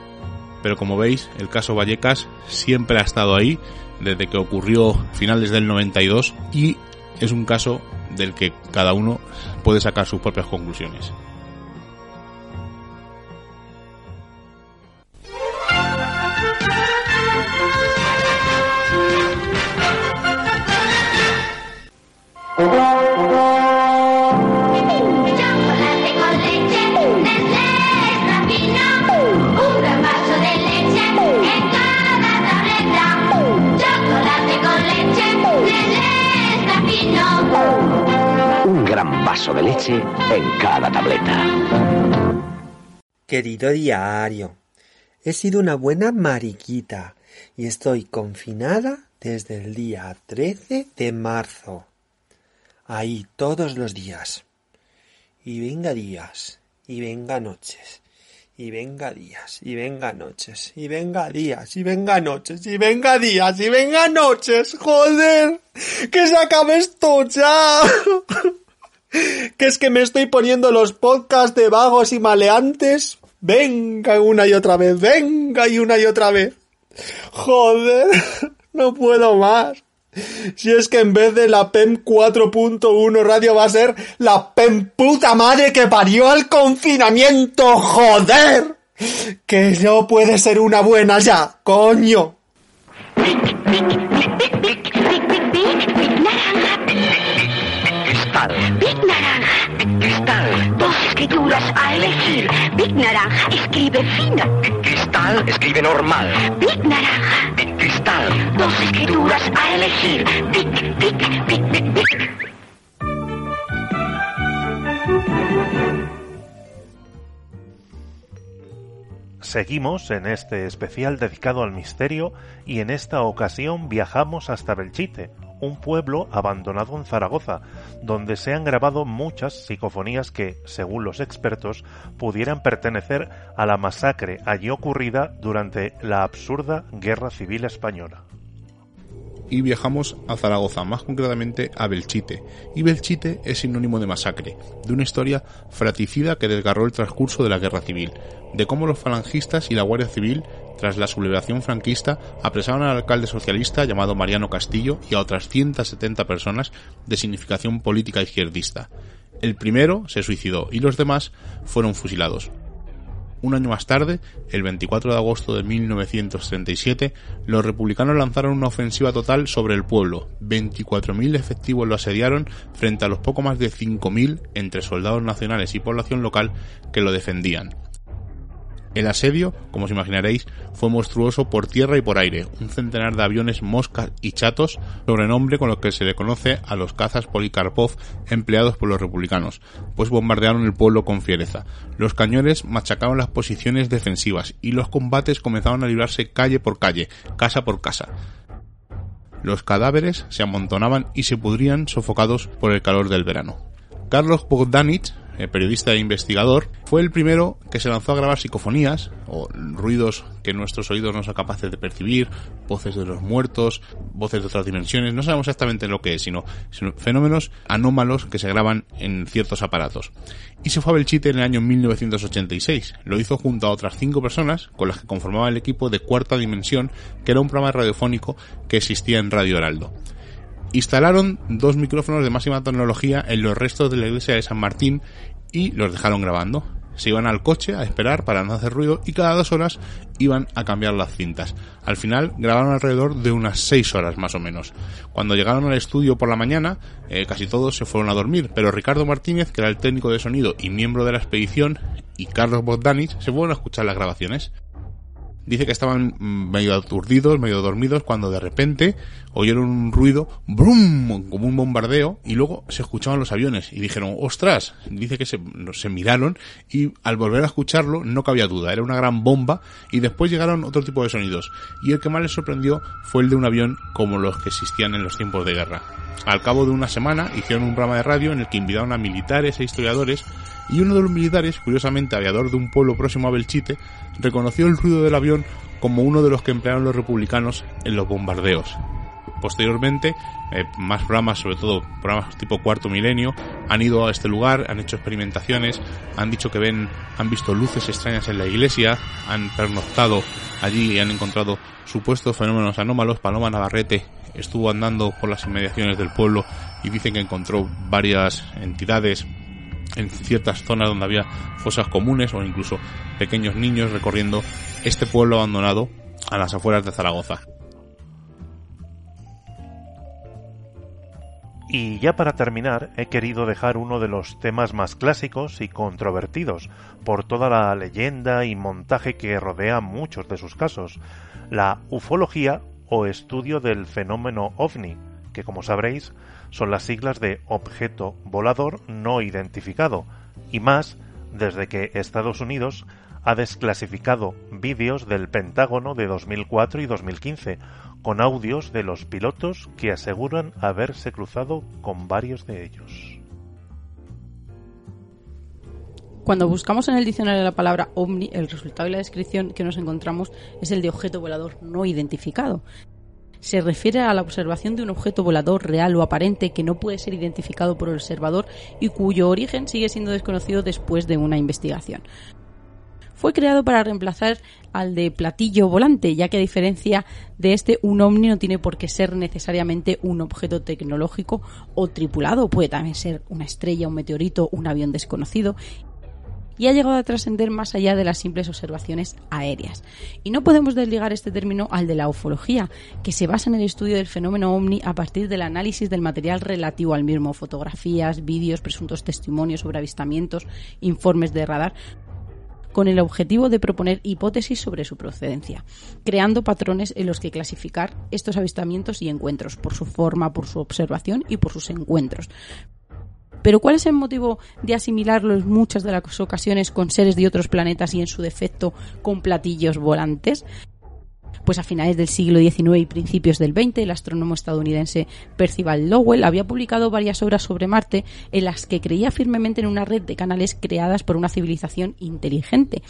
Pero como veis, el caso Vallecas siempre ha estado ahí, desde que ocurrió finales del 92, y es un caso del que cada uno puede sacar sus propias conclusiones. En cada tableta. Querido diario, he sido una buena mariquita y estoy confinada desde el día 13 de marzo. Ahí todos los días. Y venga días, y venga noches, Y venga días, y venga noches, y venga días, y venga noches, y venga días, y venga noches, joder, que se acabe esto ya. que es que me estoy poniendo los podcasts de vagos y maleantes. Venga una y otra vez, venga y una y otra vez. Joder, no puedo más. Si es que en vez de la PEM 4.1 radio va a ser la PEM puta madre que parió al confinamiento, joder. Que no puede ser una buena ya, coño. Cristal. Dos escrituras a elegir. Big Naranja escribe fino. Cristal escribe normal. Big Naranja. Cristal. Dos escrituras a elegir. Big, big, big, big, big. Seguimos en este especial dedicado al misterio y en esta ocasión viajamos hasta Belchite, un pueblo abandonado en Zaragoza, donde se han grabado muchas psicofonías que, según los expertos, pudieran pertenecer a la masacre allí ocurrida durante la absurda Guerra Civil Española y viajamos a Zaragoza, más concretamente a Belchite. Y Belchite es sinónimo de masacre, de una historia fratricida que desgarró el transcurso de la guerra civil, de cómo los falangistas y la Guardia Civil, tras la sublevación franquista, apresaron al alcalde socialista llamado Mariano Castillo y a otras 170 personas de significación política izquierdista. El primero se suicidó y los demás fueron fusilados. Un año más tarde, el 24 de agosto de 1937, los republicanos lanzaron una ofensiva total sobre el pueblo. 24.000 efectivos lo asediaron frente a los poco más de 5.000 entre soldados nacionales y población local que lo defendían. El asedio, como os imaginaréis, fue monstruoso por tierra y por aire, un centenar de aviones moscas y chatos, sobrenombre con lo que se le conoce a los cazas Polikarpov empleados por los republicanos, pues bombardearon el pueblo con fiereza. Los cañones machacaron las posiciones defensivas y los combates comenzaron a librarse calle por calle, casa por casa. Los cadáveres se amontonaban y se pudrían sofocados por el calor del verano. Carlos Bogdanich, eh, periodista e investigador, fue el primero que se lanzó a grabar psicofonías o ruidos que nuestros oídos no son capaces de percibir, voces de los muertos, voces de otras dimensiones, no sabemos exactamente lo que es, sino, sino fenómenos anómalos que se graban en ciertos aparatos. Y se fue a Belchite en el año 1986. Lo hizo junto a otras cinco personas con las que conformaba el equipo de Cuarta Dimensión, que era un programa radiofónico que existía en Radio Heraldo instalaron dos micrófonos de máxima tecnología en los restos de la iglesia de San Martín y los dejaron grabando. Se iban al coche a esperar para no hacer ruido y cada dos horas iban a cambiar las cintas. Al final grabaron alrededor de unas seis horas más o menos. Cuando llegaron al estudio por la mañana, eh, casi todos se fueron a dormir, pero Ricardo Martínez, que era el técnico de sonido y miembro de la expedición, y Carlos Bogdanich se fueron a escuchar las grabaciones dice que estaban medio aturdidos, medio dormidos, cuando de repente oyeron un ruido, brum, como un bombardeo, y luego se escuchaban los aviones, y dijeron, ostras, dice que se, se miraron, y al volver a escucharlo, no cabía duda, era una gran bomba, y después llegaron otro tipo de sonidos, y el que más les sorprendió fue el de un avión como los que existían en los tiempos de guerra. Al cabo de una semana hicieron un programa de radio en el que invitaron a militares e historiadores y uno de los militares, curiosamente aviador de un pueblo próximo a Belchite, reconoció el ruido del avión como uno de los que emplearon los republicanos en los bombardeos. Posteriormente, eh, más programas, sobre todo programas tipo Cuarto Milenio, han ido a este lugar, han hecho experimentaciones, han dicho que ven, han visto luces extrañas en la iglesia, han pernoctado allí y han encontrado supuestos fenómenos anómalos. Paloma Navarrete estuvo andando por las inmediaciones del pueblo y dicen que encontró varias entidades en ciertas zonas donde había fosas comunes o incluso pequeños niños recorriendo este pueblo abandonado a las afueras de Zaragoza. Y ya para terminar, he querido dejar uno de los temas más clásicos y controvertidos por toda la leyenda y montaje que rodea muchos de sus casos, la ufología o estudio del fenómeno ovni, que como sabréis son las siglas de objeto volador no identificado, y más desde que Estados Unidos ha desclasificado vídeos del Pentágono de 2004 y 2015, con audios de los pilotos que aseguran haberse cruzado con varios de ellos. Cuando buscamos en el diccionario la palabra ovni, el resultado y la descripción que nos encontramos es el de objeto volador no identificado. Se refiere a la observación de un objeto volador real o aparente que no puede ser identificado por el observador y cuyo origen sigue siendo desconocido después de una investigación fue creado para reemplazar al de platillo volante, ya que a diferencia de este, un ovni no tiene por qué ser necesariamente un objeto tecnológico o tripulado, puede también ser una estrella, un meteorito, un avión desconocido, y ha llegado a trascender más allá de las simples observaciones aéreas. Y no podemos desligar este término al de la ufología, que se basa en el estudio del fenómeno ovni a partir del análisis del material relativo al mismo, fotografías, vídeos, presuntos testimonios sobre avistamientos, informes de radar, con el objetivo de proponer hipótesis sobre su procedencia, creando patrones en los que clasificar estos avistamientos y encuentros por su forma, por su observación y por sus encuentros. Pero ¿cuál es el motivo de asimilarlo en muchas de las ocasiones con seres de otros planetas y en su defecto con platillos volantes? Pues a finales del siglo XIX y principios del XX, el astrónomo estadounidense Percival Lowell había publicado varias obras sobre Marte en las que creía firmemente en una red de canales creadas por una civilización inteligente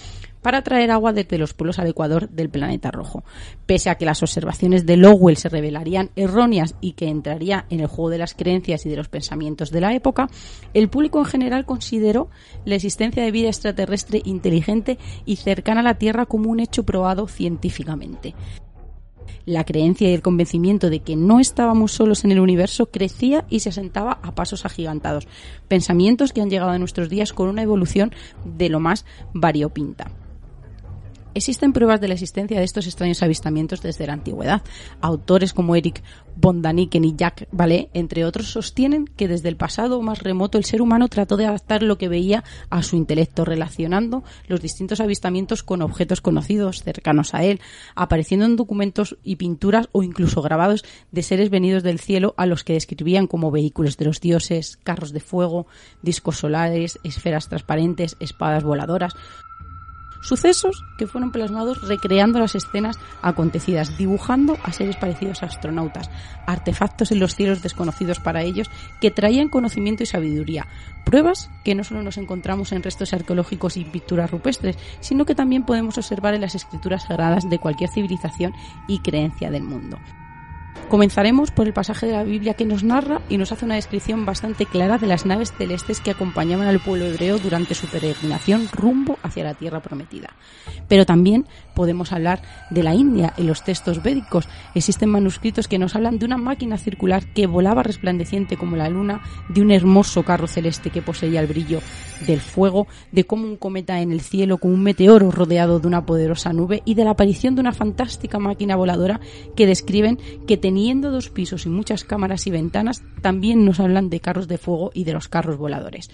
para traer agua desde los polos al ecuador del planeta rojo. Pese a que las observaciones de Lowell se revelarían erróneas y que entraría en el juego de las creencias y de los pensamientos de la época, el público en general consideró la existencia de vida extraterrestre inteligente y cercana a la Tierra como un hecho probado científicamente la creencia y el convencimiento de que no estábamos solos en el universo crecía y se asentaba a pasos agigantados. Pensamientos que han llegado a nuestros días con una evolución de lo más variopinta. Existen pruebas de la existencia de estos extraños avistamientos desde la antigüedad. Autores como Eric von Daniken y Jacques Vallée, entre otros, sostienen que desde el pasado más remoto el ser humano trató de adaptar lo que veía a su intelecto, relacionando los distintos avistamientos con objetos conocidos cercanos a él, apareciendo en documentos y pinturas o incluso grabados de seres venidos del cielo a los que describían como vehículos de los dioses, carros de fuego, discos solares, esferas transparentes, espadas voladoras, Sucesos que fueron plasmados recreando las escenas acontecidas, dibujando a seres parecidos a astronautas, artefactos en los cielos desconocidos para ellos que traían conocimiento y sabiduría, pruebas que no solo nos encontramos en restos arqueológicos y pinturas rupestres, sino que también podemos observar en las escrituras sagradas de cualquier civilización y creencia del mundo. Comenzaremos por el pasaje de la Biblia que nos narra y nos hace una descripción bastante clara de las naves celestes que acompañaban al pueblo hebreo durante su peregrinación rumbo hacia la tierra prometida. Pero también podemos hablar de la India en los textos védicos. Existen manuscritos que nos hablan de una máquina circular que volaba resplandeciente como la luna, de un hermoso carro celeste que poseía el brillo del fuego, de cómo un cometa en el cielo con un meteoro rodeado de una poderosa nube y de la aparición de una fantástica máquina voladora que describen que teniendo dos pisos y muchas cámaras y ventanas, también nos hablan de carros de fuego y de los carros voladores.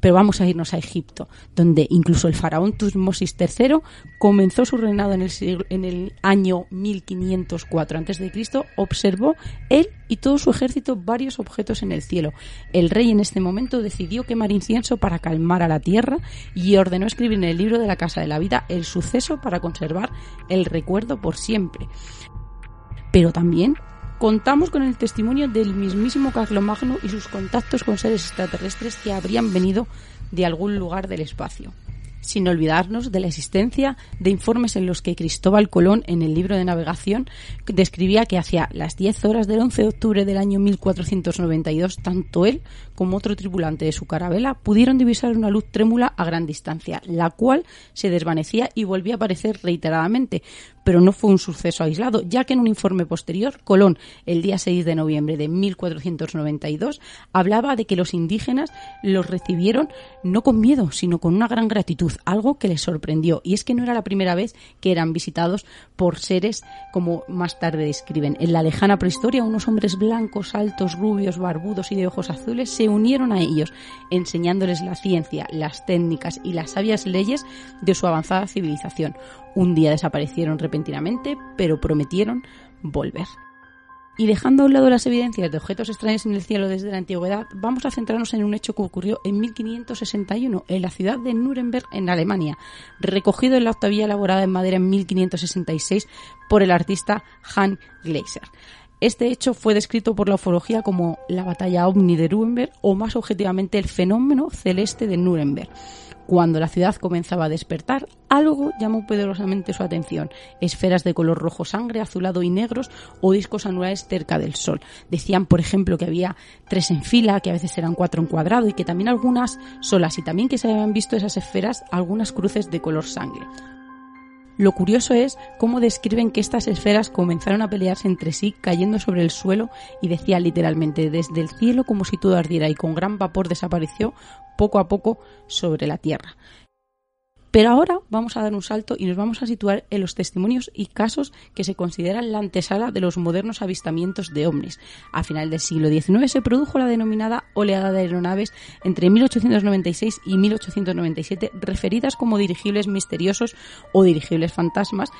Pero vamos a irnos a Egipto, donde incluso el faraón Tutmosis III comenzó su reinado en el, en el año 1504 a.C., observó él y todo su ejército varios objetos en el cielo. El rey en este momento decidió quemar incienso para calmar a la tierra y ordenó escribir en el libro de la Casa de la Vida el suceso para conservar el recuerdo por siempre pero también contamos con el testimonio del mismísimo Carlomagno y sus contactos con seres extraterrestres que habrían venido de algún lugar del espacio. Sin olvidarnos de la existencia de informes en los que Cristóbal Colón, en el libro de navegación, describía que hacia las 10 horas del 11 de octubre del año 1492, tanto él como otro tripulante de su carabela pudieron divisar una luz trémula a gran distancia, la cual se desvanecía y volvía a aparecer reiteradamente, pero no fue un suceso aislado, ya que en un informe posterior, Colón, el día 6 de noviembre de 1492, hablaba de que los indígenas los recibieron no con miedo, sino con una gran gratitud, algo que les sorprendió, y es que no era la primera vez que eran visitados por seres como más tarde describen. En la lejana prehistoria, unos hombres blancos, altos, rubios, barbudos y de ojos azules se unieron a ellos, enseñándoles la ciencia, las técnicas y las sabias leyes de su avanzada civilización. Un día desaparecieron repentinamente, pero prometieron volver. Y dejando a un lado las evidencias de objetos extraños en el cielo desde la antigüedad, vamos a centrarnos en un hecho que ocurrió en 1561 en la ciudad de Nuremberg, en Alemania, recogido en la octavilla elaborada en madera en 1566 por el artista Hans Gleiser. Este hecho fue descrito por la ufología como la batalla ovni de Nuremberg o más objetivamente el fenómeno celeste de Nuremberg Cuando la ciudad comenzaba a despertar, algo llamó poderosamente su atención. Esferas de color rojo sangre, azulado y negros o discos anulares cerca del sol. Decían, por ejemplo, que había tres en fila, que a veces eran cuatro en cuadrado y que también algunas solas y también que se habían visto esas esferas algunas cruces de color sangre. Lo curioso es cómo describen que estas esferas comenzaron a pelearse entre sí cayendo sobre el suelo y decía literalmente desde el cielo como si todo ardiera y con gran vapor desapareció poco a poco sobre la tierra. Pero ahora vamos a dar un salto y nos vamos a situar en los testimonios y casos que se consideran la antesala de los modernos avistamientos de ovnis. A final del siglo XIX se produjo la denominada oleada de aeronaves entre 1896 y 1897 referidas como dirigibles misteriosos o dirigibles fantasmas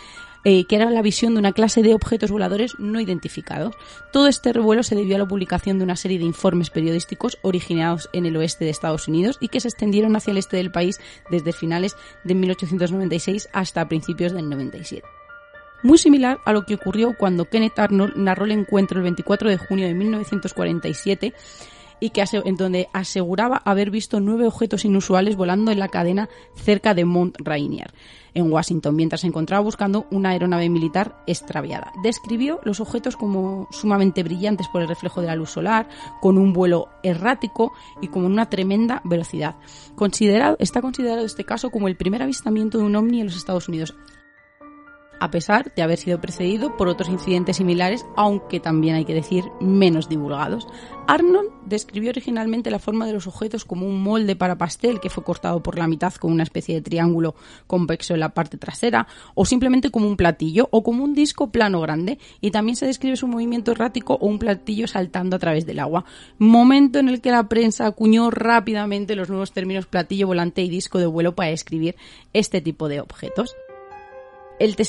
eh, que era la visión de una clase de objetos voladores no identificados. Todo este revuelo se debió a la publicación de una serie de informes periodísticos originados en el oeste de Estados Unidos y que se extendieron hacia el este del país desde finales de 1896 hasta principios del 97 muy similar a lo que ocurrió cuando Kenneth Arnold narró el encuentro el 24 de junio de 1947 y que en donde aseguraba haber visto nueve objetos inusuales volando en la cadena cerca de Mount Rainier, en Washington, mientras se encontraba buscando una aeronave militar extraviada. Describió los objetos como sumamente brillantes por el reflejo de la luz solar, con un vuelo errático y con una tremenda velocidad. Considerado, está considerado este caso como el primer avistamiento de un ovni en los Estados Unidos a pesar de haber sido precedido por otros incidentes similares, aunque también hay que decir menos divulgados. Arnold describió originalmente la forma de los objetos como un molde para pastel que fue cortado por la mitad con una especie de triángulo convexo en la parte trasera, o simplemente como un platillo o como un disco plano grande, y también se describe su movimiento errático o un platillo saltando a través del agua, momento en el que la prensa acuñó rápidamente los nuevos términos platillo volante y disco de vuelo para describir este tipo de objetos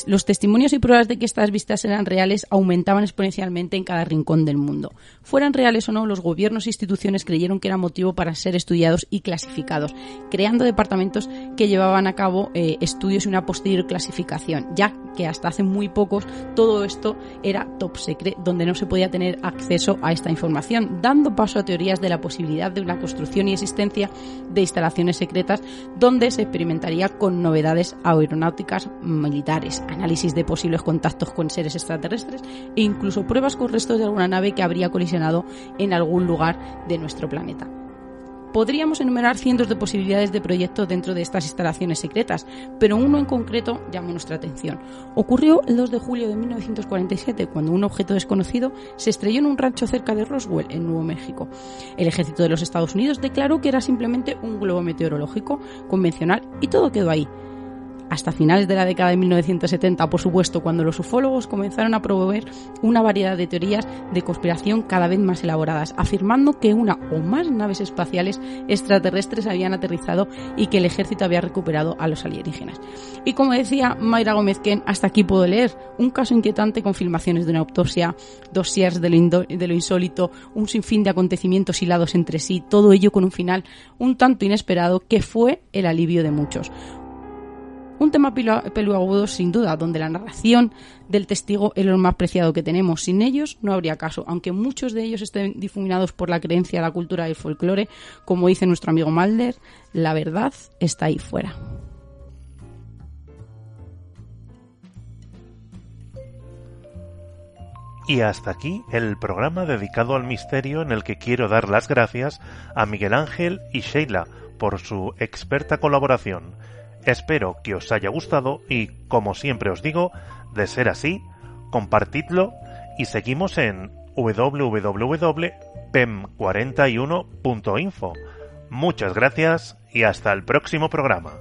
los testimonios y pruebas de que estas vistas eran reales aumentaban exponencialmente en cada rincón del mundo. Fueran reales o no, los gobiernos e instituciones creyeron que era motivo para ser estudiados y clasificados, creando departamentos que llevaban a cabo eh, estudios y una posterior clasificación, ya que hasta hace muy pocos todo esto era top secret, donde no se podía tener acceso a esta información, dando paso a teorías de la posibilidad de una construcción y existencia de instalaciones secretas donde se experimentaría con novedades aeronáuticas militares análisis de posibles contactos con seres extraterrestres e incluso pruebas con restos de alguna nave que habría colisionado en algún lugar de nuestro planeta. Podríamos enumerar cientos de posibilidades de proyectos dentro de estas instalaciones secretas, pero uno en concreto llamó nuestra atención. Ocurrió el 2 de julio de 1947, cuando un objeto desconocido se estrelló en un rancho cerca de Roswell, en Nuevo México. El ejército de los Estados Unidos declaró que era simplemente un globo meteorológico convencional y todo quedó ahí hasta finales de la década de 1970, por supuesto, cuando los ufólogos comenzaron a promover una variedad de teorías de conspiración cada vez más elaboradas, afirmando que una o más naves espaciales extraterrestres habían aterrizado y que el ejército había recuperado a los alienígenas. Y como decía Mayra Gómez Ken, hasta aquí puedo leer un caso inquietante con filmaciones de una autopsia, dossiers de de lo insólito, un sinfín de acontecimientos hilados entre sí, todo ello con un final un tanto inesperado que fue el alivio de muchos. Un tema peluagudo sin duda, donde la narración del testigo es lo más preciado que tenemos. Sin ellos no habría caso, aunque muchos de ellos estén difuminados por la creencia, la cultura y el folclore, como dice nuestro amigo Malder, la verdad está ahí fuera. Y hasta aquí el programa dedicado al misterio en el que quiero dar las gracias a Miguel Ángel y Sheila por su experta colaboración Espero que os haya gustado y, como siempre os digo, de ser así, compartidlo y seguimos en www.pem41.info. Muchas gracias y hasta el próximo programa.